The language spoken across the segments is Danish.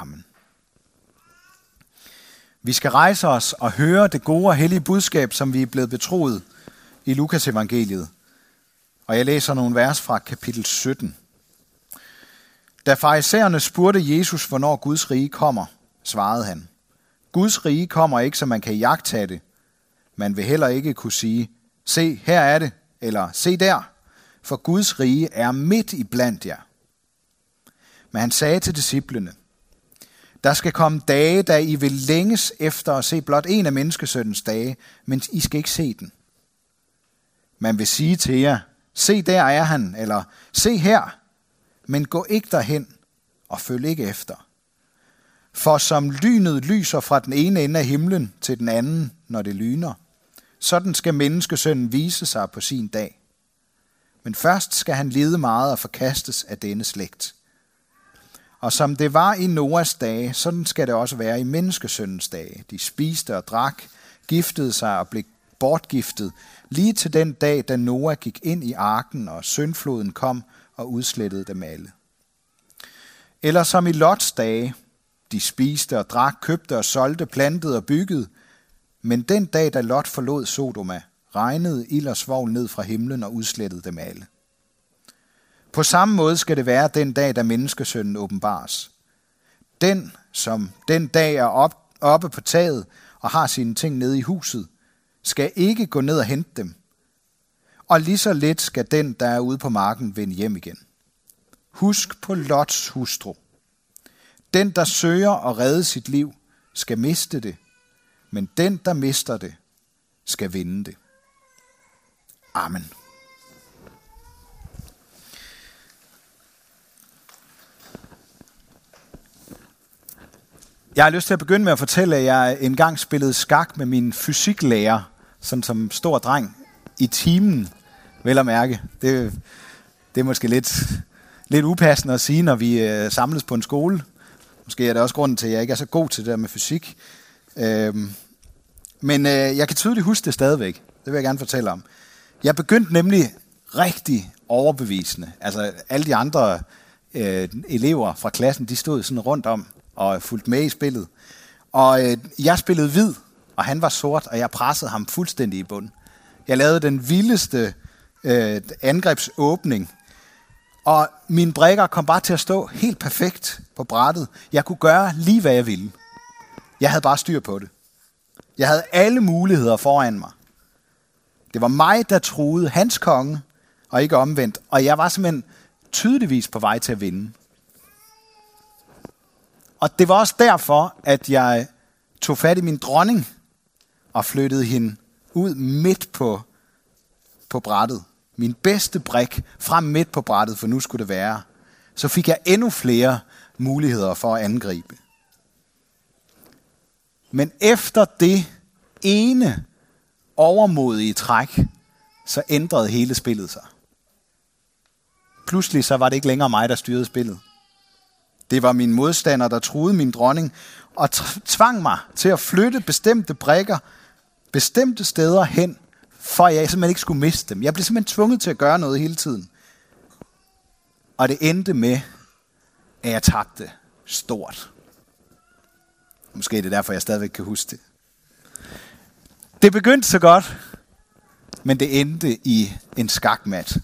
Amen. Vi skal rejse os og høre det gode og hellige budskab, som vi er blevet betroet i Lukas evangeliet. Og jeg læser nogle vers fra kapitel 17. Da farisæerne spurgte Jesus, hvornår Guds rige kommer, svarede han, Guds rige kommer ikke, så man kan jagtage det. Man vil heller ikke kunne sige, se, her er det, eller se der, for Guds rige er midt i blandt jer. Men han sagde til disciplene, der skal komme dage, da I vil længes efter at se blot en af menneskesøndens dage, men I skal ikke se den. Man vil sige til jer, se der er han, eller se her, men gå ikke derhen og følg ikke efter. For som lynet lyser fra den ene ende af himlen til den anden, når det lyner, sådan skal menneskesønnen vise sig på sin dag. Men først skal han lide meget og forkastes af denne slægt. Og som det var i Noas dage, sådan skal det også være i menneskesøndens dage. De spiste og drak, giftede sig og blev bortgiftet, lige til den dag, da Noah gik ind i arken, og syndfloden kom og udslettede dem alle. Eller som i Lots dage, de spiste og drak, købte og solgte, plantede og byggede, men den dag, da Lot forlod Sodoma, regnede ild og svovl ned fra himlen og udslettede dem alle. På samme måde skal det være den dag, da menneskesønnen åbenbares. Den, som den dag er op, oppe på taget og har sine ting nede i huset, skal ikke gå ned og hente dem. Og lige så lidt skal den, der er ude på marken, vende hjem igen. Husk på Lots hustru. Den, der søger at redde sit liv, skal miste det, men den, der mister det, skal vinde det. Amen. Jeg har lyst til at begynde med at fortælle, at jeg engang spillede skak med min fysiklærer, sådan som stor dreng, i timen, vel at mærke. Det, det er måske lidt, lidt upassende at sige, når vi øh, samles på en skole. Måske er det også grunden til, at jeg ikke er så god til det der med fysik. Øhm, men øh, jeg kan tydeligt huske det stadigvæk. Det vil jeg gerne fortælle om. Jeg begyndte nemlig rigtig overbevisende. Altså alle de andre øh, elever fra klassen, de stod sådan rundt om og fulgt med i spillet. Og øh, jeg spillede hvid, og han var sort, og jeg pressede ham fuldstændig i bund. Jeg lavede den vildeste øh, angrebsåbning, og mine brækker kom bare til at stå helt perfekt på brættet. Jeg kunne gøre lige, hvad jeg ville. Jeg havde bare styr på det. Jeg havde alle muligheder foran mig. Det var mig, der troede hans konge, og ikke omvendt. Og jeg var simpelthen tydeligvis på vej til at vinde. Og det var også derfor, at jeg tog fat i min dronning og flyttede hende ud midt på, på brættet. Min bedste brik frem midt på brættet, for nu skulle det være. Så fik jeg endnu flere muligheder for at angribe. Men efter det ene overmodige træk, så ændrede hele spillet sig. Pludselig så var det ikke længere mig, der styrede spillet. Det var min modstander, der truede min dronning og tvang mig til at flytte bestemte brækker bestemte steder hen, for jeg simpelthen ikke skulle miste dem. Jeg blev simpelthen tvunget til at gøre noget hele tiden. Og det endte med, at jeg tabte stort. Måske er det derfor, jeg stadigvæk kan huske det. Det begyndte så godt, men det endte i en skakmat.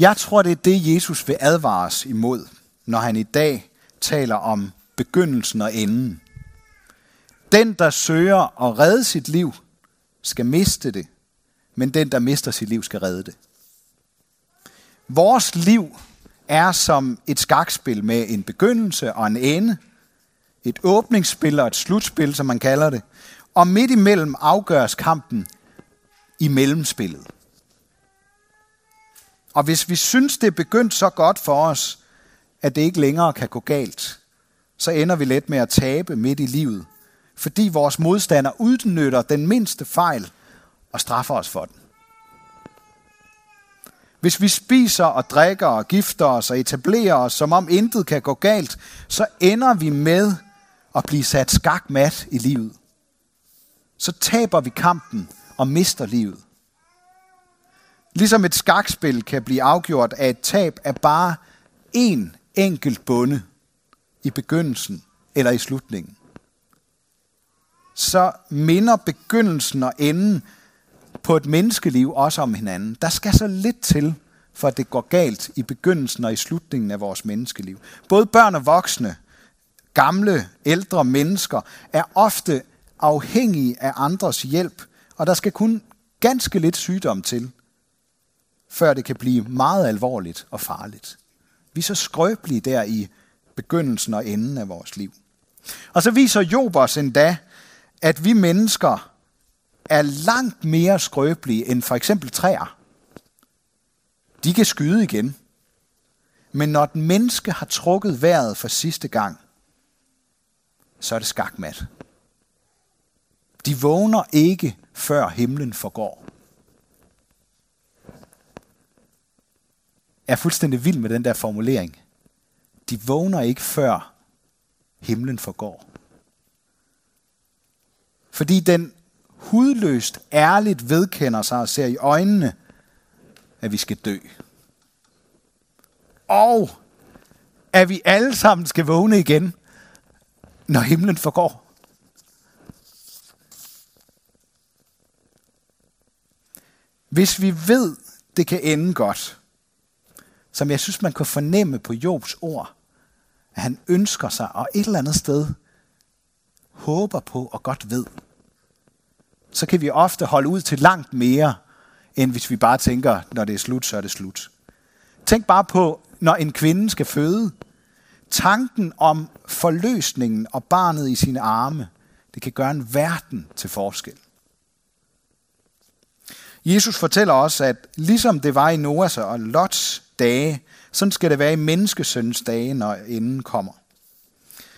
Jeg tror, det er det, Jesus vil advare os imod, når han i dag taler om begyndelsen og enden. Den, der søger at redde sit liv, skal miste det, men den, der mister sit liv, skal redde det. Vores liv er som et skakspil med en begyndelse og en ende. Et åbningsspil og et slutspil, som man kalder det. Og midt imellem afgøres kampen i mellemspillet. Og hvis vi synes, det er begyndt så godt for os, at det ikke længere kan gå galt, så ender vi let med at tabe midt i livet, fordi vores modstander udnytter den mindste fejl og straffer os for den. Hvis vi spiser og drikker og gifter os og etablerer os, som om intet kan gå galt, så ender vi med at blive sat skakmat i livet. Så taber vi kampen og mister livet. Ligesom et skakspil kan blive afgjort af et tab af bare en enkelt bonde i begyndelsen eller i slutningen, så minder begyndelsen og enden på et menneskeliv også om hinanden. Der skal så lidt til, for at det går galt i begyndelsen og i slutningen af vores menneskeliv. Både børn og voksne, gamle, ældre mennesker er ofte afhængige af andres hjælp, og der skal kun ganske lidt sygdom til, før det kan blive meget alvorligt og farligt. Vi er så skrøbelige der i begyndelsen og enden af vores liv. Og så viser Job os endda, at vi mennesker er langt mere skrøbelige end for eksempel træer. De kan skyde igen. Men når et menneske har trukket vejret for sidste gang, så er det skakmat. De vågner ikke, før himlen forgår. Er fuldstændig vild med den der formulering. De vågner ikke, før himlen forgår. Fordi den hudløst ærligt vedkender sig og ser i øjnene, at vi skal dø. Og at vi alle sammen skal vågne igen, når himlen forgår. Hvis vi ved, det kan ende godt, som jeg synes, man kan fornemme på Jobs ord, at han ønsker sig og et eller andet sted håber på og godt ved, så kan vi ofte holde ud til langt mere, end hvis vi bare tænker, når det er slut, så er det slut. Tænk bare på, når en kvinde skal føde. Tanken om forløsningen og barnet i sine arme, det kan gøre en verden til forskel. Jesus fortæller os, at ligesom det var i Noahs og Lots dage, sådan skal det være i menneskesøns dage, når enden kommer.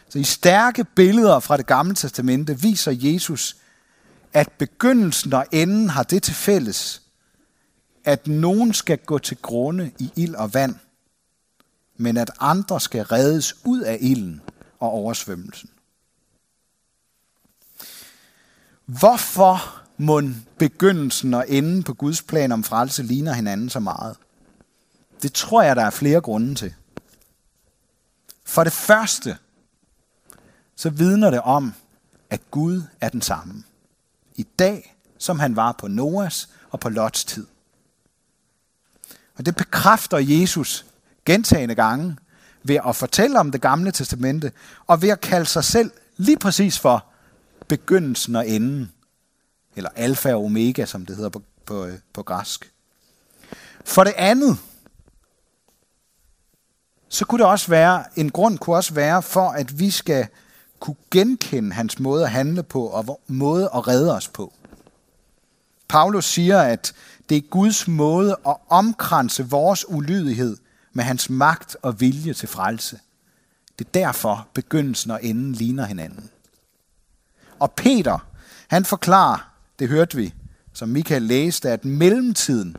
Så i stærke billeder fra det gamle testamente viser Jesus, at begyndelsen og enden har det til fælles, at nogen skal gå til grunde i ild og vand, men at andre skal reddes ud af ilden og oversvømmelsen. Hvorfor må begyndelsen og enden på Guds plan om frelse ligner hinanden så meget? Det tror jeg, der er flere grunde til. For det første, så vidner det om, at Gud er den samme. I dag, som han var på Noas og på Lots tid. Og det bekræfter Jesus gentagende gange ved at fortælle om det gamle testamente, og ved at kalde sig selv lige præcis for begyndelsen og enden. Eller alfa og omega, som det hedder på, på, øh, på græsk. For det andet, så kunne det også være, en grund kunne også være for, at vi skal kunne genkende hans måde at handle på og måde at redde os på. Paulus siger, at det er Guds måde at omkranse vores ulydighed med hans magt og vilje til frelse. Det er derfor begyndelsen og enden ligner hinanden. Og Peter, han forklarer, det hørte vi, som Michael læste, at mellemtiden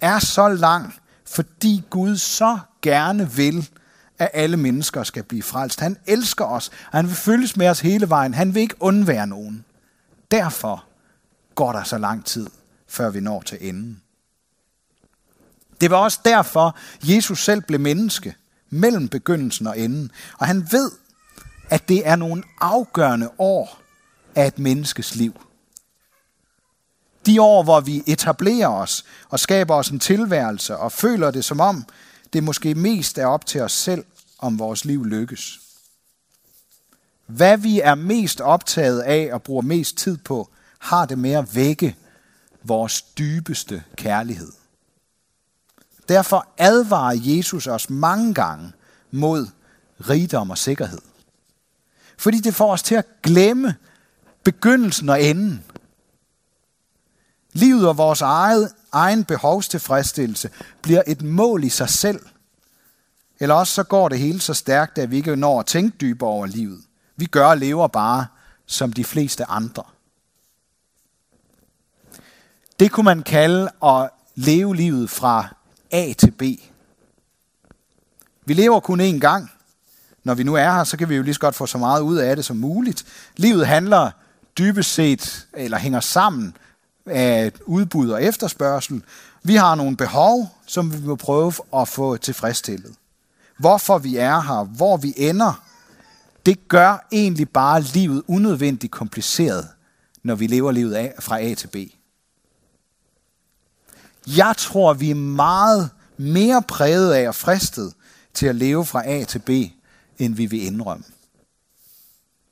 er så lang, fordi Gud så gerne vil, at alle mennesker skal blive frelst. Han elsker os, og han vil følges med os hele vejen. Han vil ikke undvære nogen. Derfor går der så lang tid, før vi når til enden. Det var også derfor, Jesus selv blev menneske, mellem begyndelsen og enden. Og han ved, at det er nogle afgørende år af et menneskes liv. De år, hvor vi etablerer os og skaber os en tilværelse og føler det som om, det måske mest er op til os selv, om vores liv lykkes. Hvad vi er mest optaget af og bruger mest tid på, har det med at vække vores dybeste kærlighed. Derfor advarer Jesus os mange gange mod rigdom og sikkerhed. Fordi det får os til at glemme begyndelsen og enden. Livet og vores eget, egen behovstilfredsstillelse bliver et mål i sig selv. Eller også så går det hele så stærkt, at vi ikke når at tænke dybere over livet. Vi gør og lever bare som de fleste andre. Det kunne man kalde at leve livet fra A til B. Vi lever kun én gang. Når vi nu er her, så kan vi jo lige så godt få så meget ud af det som muligt. Livet handler dybest set, eller hænger sammen af udbud og efterspørgsel. Vi har nogle behov, som vi må prøve at få tilfredsstillet. hvorfor vi er her, hvor vi ender, det gør egentlig bare livet unødvendigt kompliceret, når vi lever livet af, fra A til B. Jeg tror, vi er meget mere præget af og fristet til at leve fra A til B, end vi vil indrømme.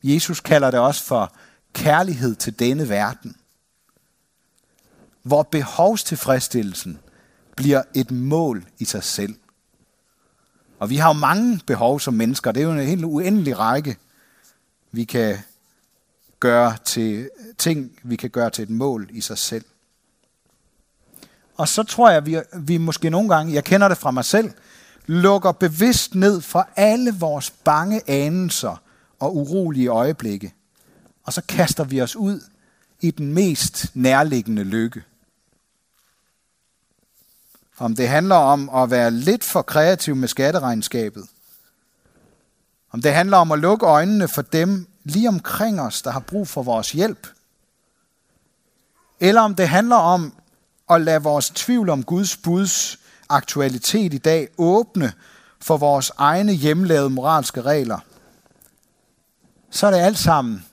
Jesus kalder det også for kærlighed til denne verden, hvor behovstilfredsstillelsen bliver et mål i sig selv. Og vi har jo mange behov som mennesker. Det er jo en helt uendelig række, vi kan gøre til ting, vi kan gøre til et mål i sig selv. Og så tror jeg, vi, vi måske nogle gange, jeg kender det fra mig selv, lukker bevidst ned for alle vores bange anelser og urolige øjeblikke. Og så kaster vi os ud i den mest nærliggende lykke. Om det handler om at være lidt for kreativ med skatteregnskabet. Om det handler om at lukke øjnene for dem lige omkring os, der har brug for vores hjælp. Eller om det handler om at lade vores tvivl om Guds buds aktualitet i dag åbne for vores egne hjemlavede moralske regler, så er det alt sammen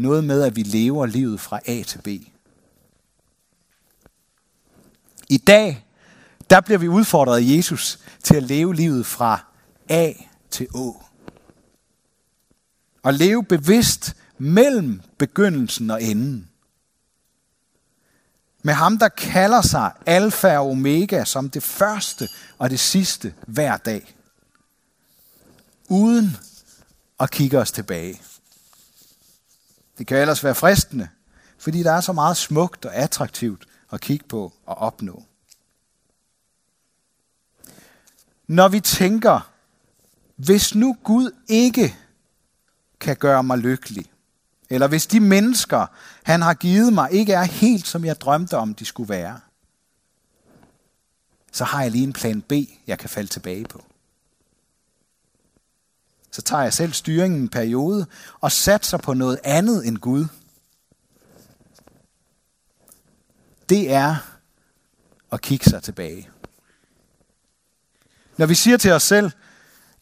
noget med, at vi lever livet fra A til B. I dag, der bliver vi udfordret af Jesus til at leve livet fra A til Å. Og leve bevidst mellem begyndelsen og enden. Med ham, der kalder sig alfa og omega som det første og det sidste hver dag. Uden at kigge os tilbage. Det kan ellers være fristende, fordi der er så meget smukt og attraktivt at kigge på og opnå. Når vi tænker, hvis nu Gud ikke kan gøre mig lykkelig, eller hvis de mennesker, han har givet mig, ikke er helt, som jeg drømte om, de skulle være, så har jeg lige en plan B, jeg kan falde tilbage på. Så tager jeg selv styringen en periode og satser på noget andet end Gud. Det er at kigge sig tilbage. Når vi siger til os selv,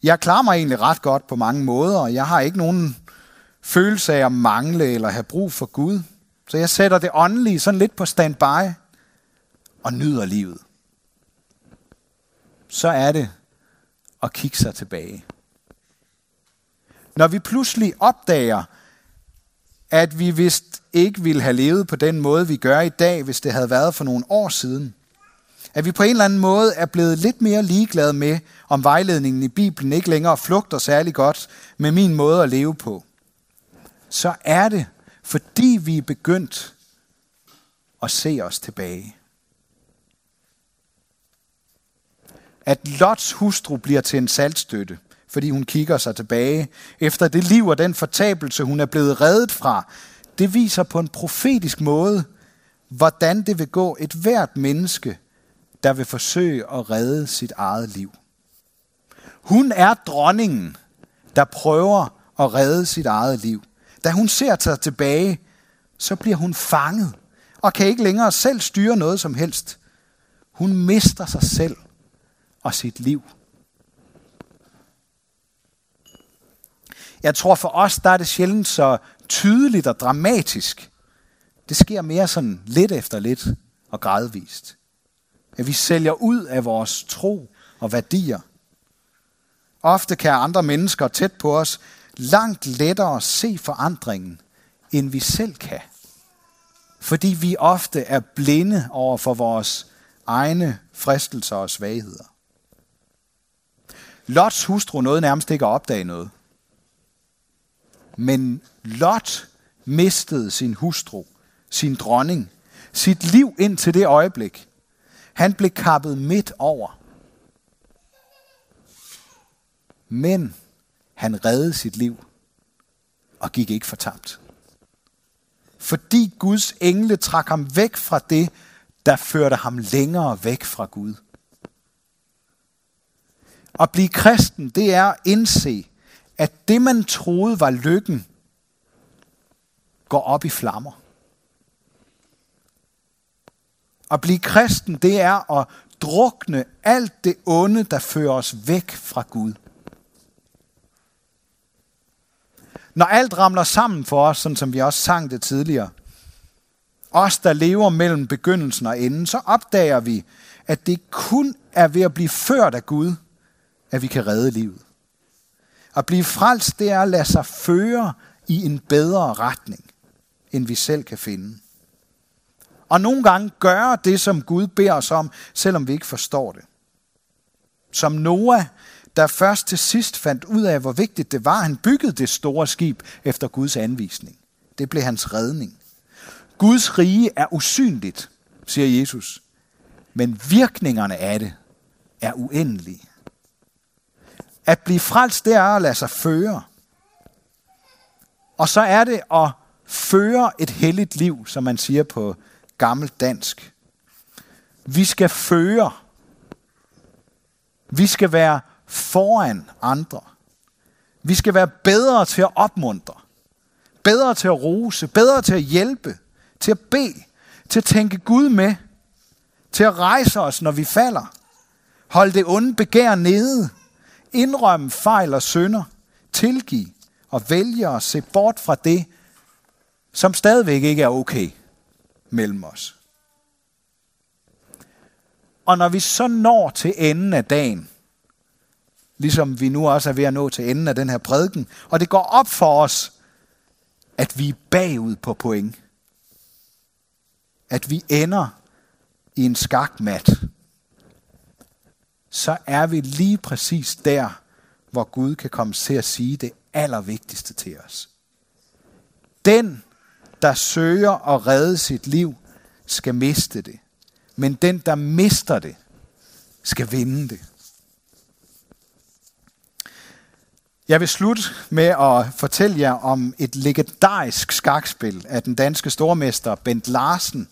jeg klarer mig egentlig ret godt på mange måder, og jeg har ikke nogen følelse af at mangle eller have brug for Gud. Så jeg sætter det åndelige sådan lidt på standby og nyder livet. Så er det at kigge sig tilbage. Når vi pludselig opdager, at vi vist ikke ville have levet på den måde, vi gør i dag, hvis det havde været for nogle år siden. At vi på en eller anden måde er blevet lidt mere ligeglade med, om vejledningen i Bibelen ikke længere flugter særlig godt med min måde at leve på så er det, fordi vi er begyndt at se os tilbage. At Lots hustru bliver til en saltstøtte, fordi hun kigger sig tilbage efter det liv og den fortabelse, hun er blevet reddet fra, det viser på en profetisk måde, hvordan det vil gå et hvert menneske, der vil forsøge at redde sit eget liv. Hun er dronningen, der prøver at redde sit eget liv. Da hun ser sig tilbage, så bliver hun fanget og kan ikke længere selv styre noget som helst. Hun mister sig selv og sit liv. Jeg tror for os, der er det sjældent så tydeligt og dramatisk. Det sker mere sådan lidt efter lidt og gradvist. At vi sælger ud af vores tro og værdier. Ofte kan andre mennesker tæt på os langt lettere se forandringen, end vi selv kan. Fordi vi ofte er blinde over for vores egne fristelser og svagheder. Lots hustru nåede nærmest ikke at opdage noget. Men Lot mistede sin hustru, sin dronning, sit liv ind til det øjeblik. Han blev kappet midt over. Men han reddede sit liv og gik ikke fortabt. Fordi Guds engle trak ham væk fra det, der førte ham længere væk fra Gud. At blive kristen, det er at indse, at det man troede var lykken, går op i flammer. At blive kristen, det er at drukne alt det onde, der fører os væk fra Gud. Når alt ramler sammen for os, sådan som vi også sang det tidligere, os der lever mellem begyndelsen og enden, så opdager vi, at det kun er ved at blive ført af Gud, at vi kan redde livet. At blive frelst, det er at lade sig føre i en bedre retning, end vi selv kan finde. Og nogle gange gøre det, som Gud beder os om, selvom vi ikke forstår det. Som Noah, der først til sidst fandt ud af, hvor vigtigt det var, han byggede det store skib efter Guds anvisning. Det blev hans redning. Guds rige er usynligt, siger Jesus, men virkningerne af det er uendelige. At blive frelst, det er at lade sig føre. Og så er det at føre et helligt liv, som man siger på gammelt dansk. Vi skal føre. Vi skal være foran andre. Vi skal være bedre til at opmuntre. Bedre til at rose. Bedre til at hjælpe. Til at bede. Til at tænke Gud med. Til at rejse os, når vi falder. Hold det onde begær nede. Indrømme fejl og synder. Tilgive og vælge at se bort fra det, som stadigvæk ikke er okay mellem os. Og når vi så når til enden af dagen, ligesom vi nu også er ved at nå til enden af den her prædiken, og det går op for os, at vi er bagud på point. At vi ender i en skakmat. Så er vi lige præcis der, hvor Gud kan komme til at sige det allervigtigste til os. Den, der søger at redde sit liv, skal miste det. Men den, der mister det, skal vinde det. Jeg vil slutte med at fortælle jer om et legendarisk skakspil af den danske stormester Bent Larsen,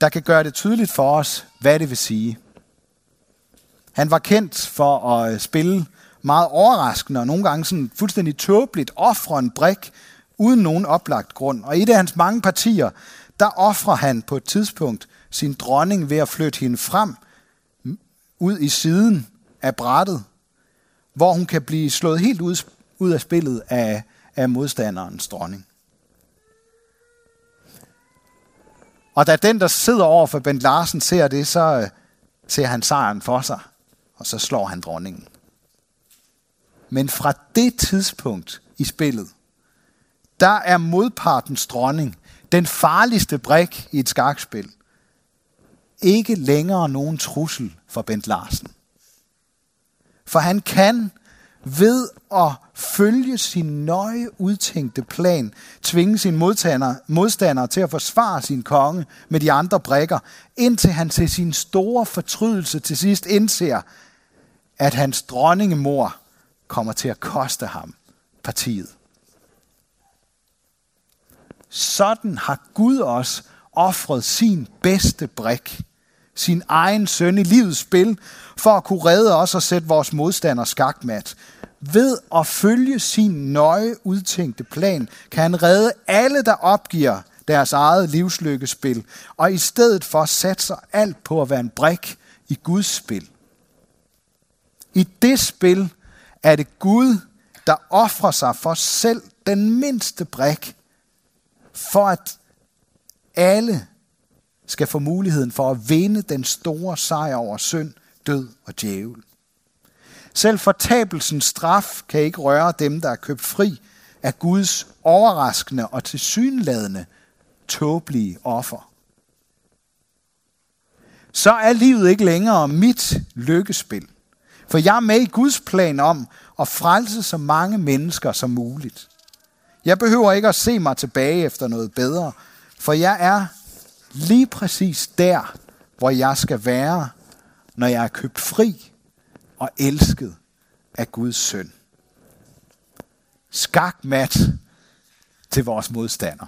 der kan gøre det tydeligt for os, hvad det vil sige. Han var kendt for at øh, spille meget overraskende og nogle gange sådan fuldstændig tåbeligt ofre en brik uden nogen oplagt grund. Og i et af hans mange partier, der offrer han på et tidspunkt sin dronning ved at flytte hende frem ud i siden af brættet, hvor hun kan blive slået helt ud, ud af spillet af, af modstanderens dronning. Og da den, der sidder over for Bent Larsen, ser det, så øh, ser han sejren for sig, og så slår han dronningen. Men fra det tidspunkt i spillet, der er modpartens dronning, den farligste brik i et skakspil, ikke længere nogen trussel for Bent Larsen. For han kan ved at følge sin nøje udtænkte plan, tvinge sin modstander, modstander til at forsvare sin konge med de andre brækker, indtil han til sin store fortrydelse til sidst indser, at hans dronningemor kommer til at koste ham partiet. Sådan har Gud også offret sin bedste brik, sin egen søn i livets spil, for at kunne redde os og sætte vores modstander skakmat. Ved at følge sin nøje udtænkte plan, kan han redde alle, der opgiver deres eget livslykkespil, og i stedet for satser alt på at være en brik i Guds spil. I det spil er det Gud, der offrer sig for selv den mindste brik, for at alle skal få muligheden for at vinde den store sejr over synd, død og djævel. Selv fortabelsens straf kan ikke røre dem, der er købt fri af Guds overraskende og tilsyneladende tåbelige offer. Så er livet ikke længere mit lykkespil. For jeg er med i Guds plan om at frelse så mange mennesker som muligt. Jeg behøver ikke at se mig tilbage efter noget bedre, for jeg er lige præcis der, hvor jeg skal være, når jeg er købt fri og elsket af Guds søn. Skakmat til vores modstander.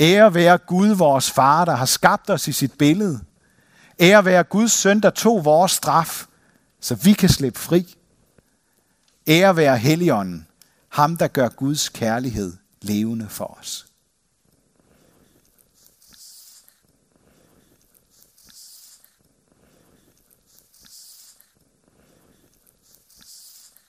Ære være Gud, vores far, der har skabt os i sit billede. Ære være Guds søn, der tog vores straf, så vi kan slippe fri. Ære være Helligånden, ham der gør Guds kærlighed levende for os.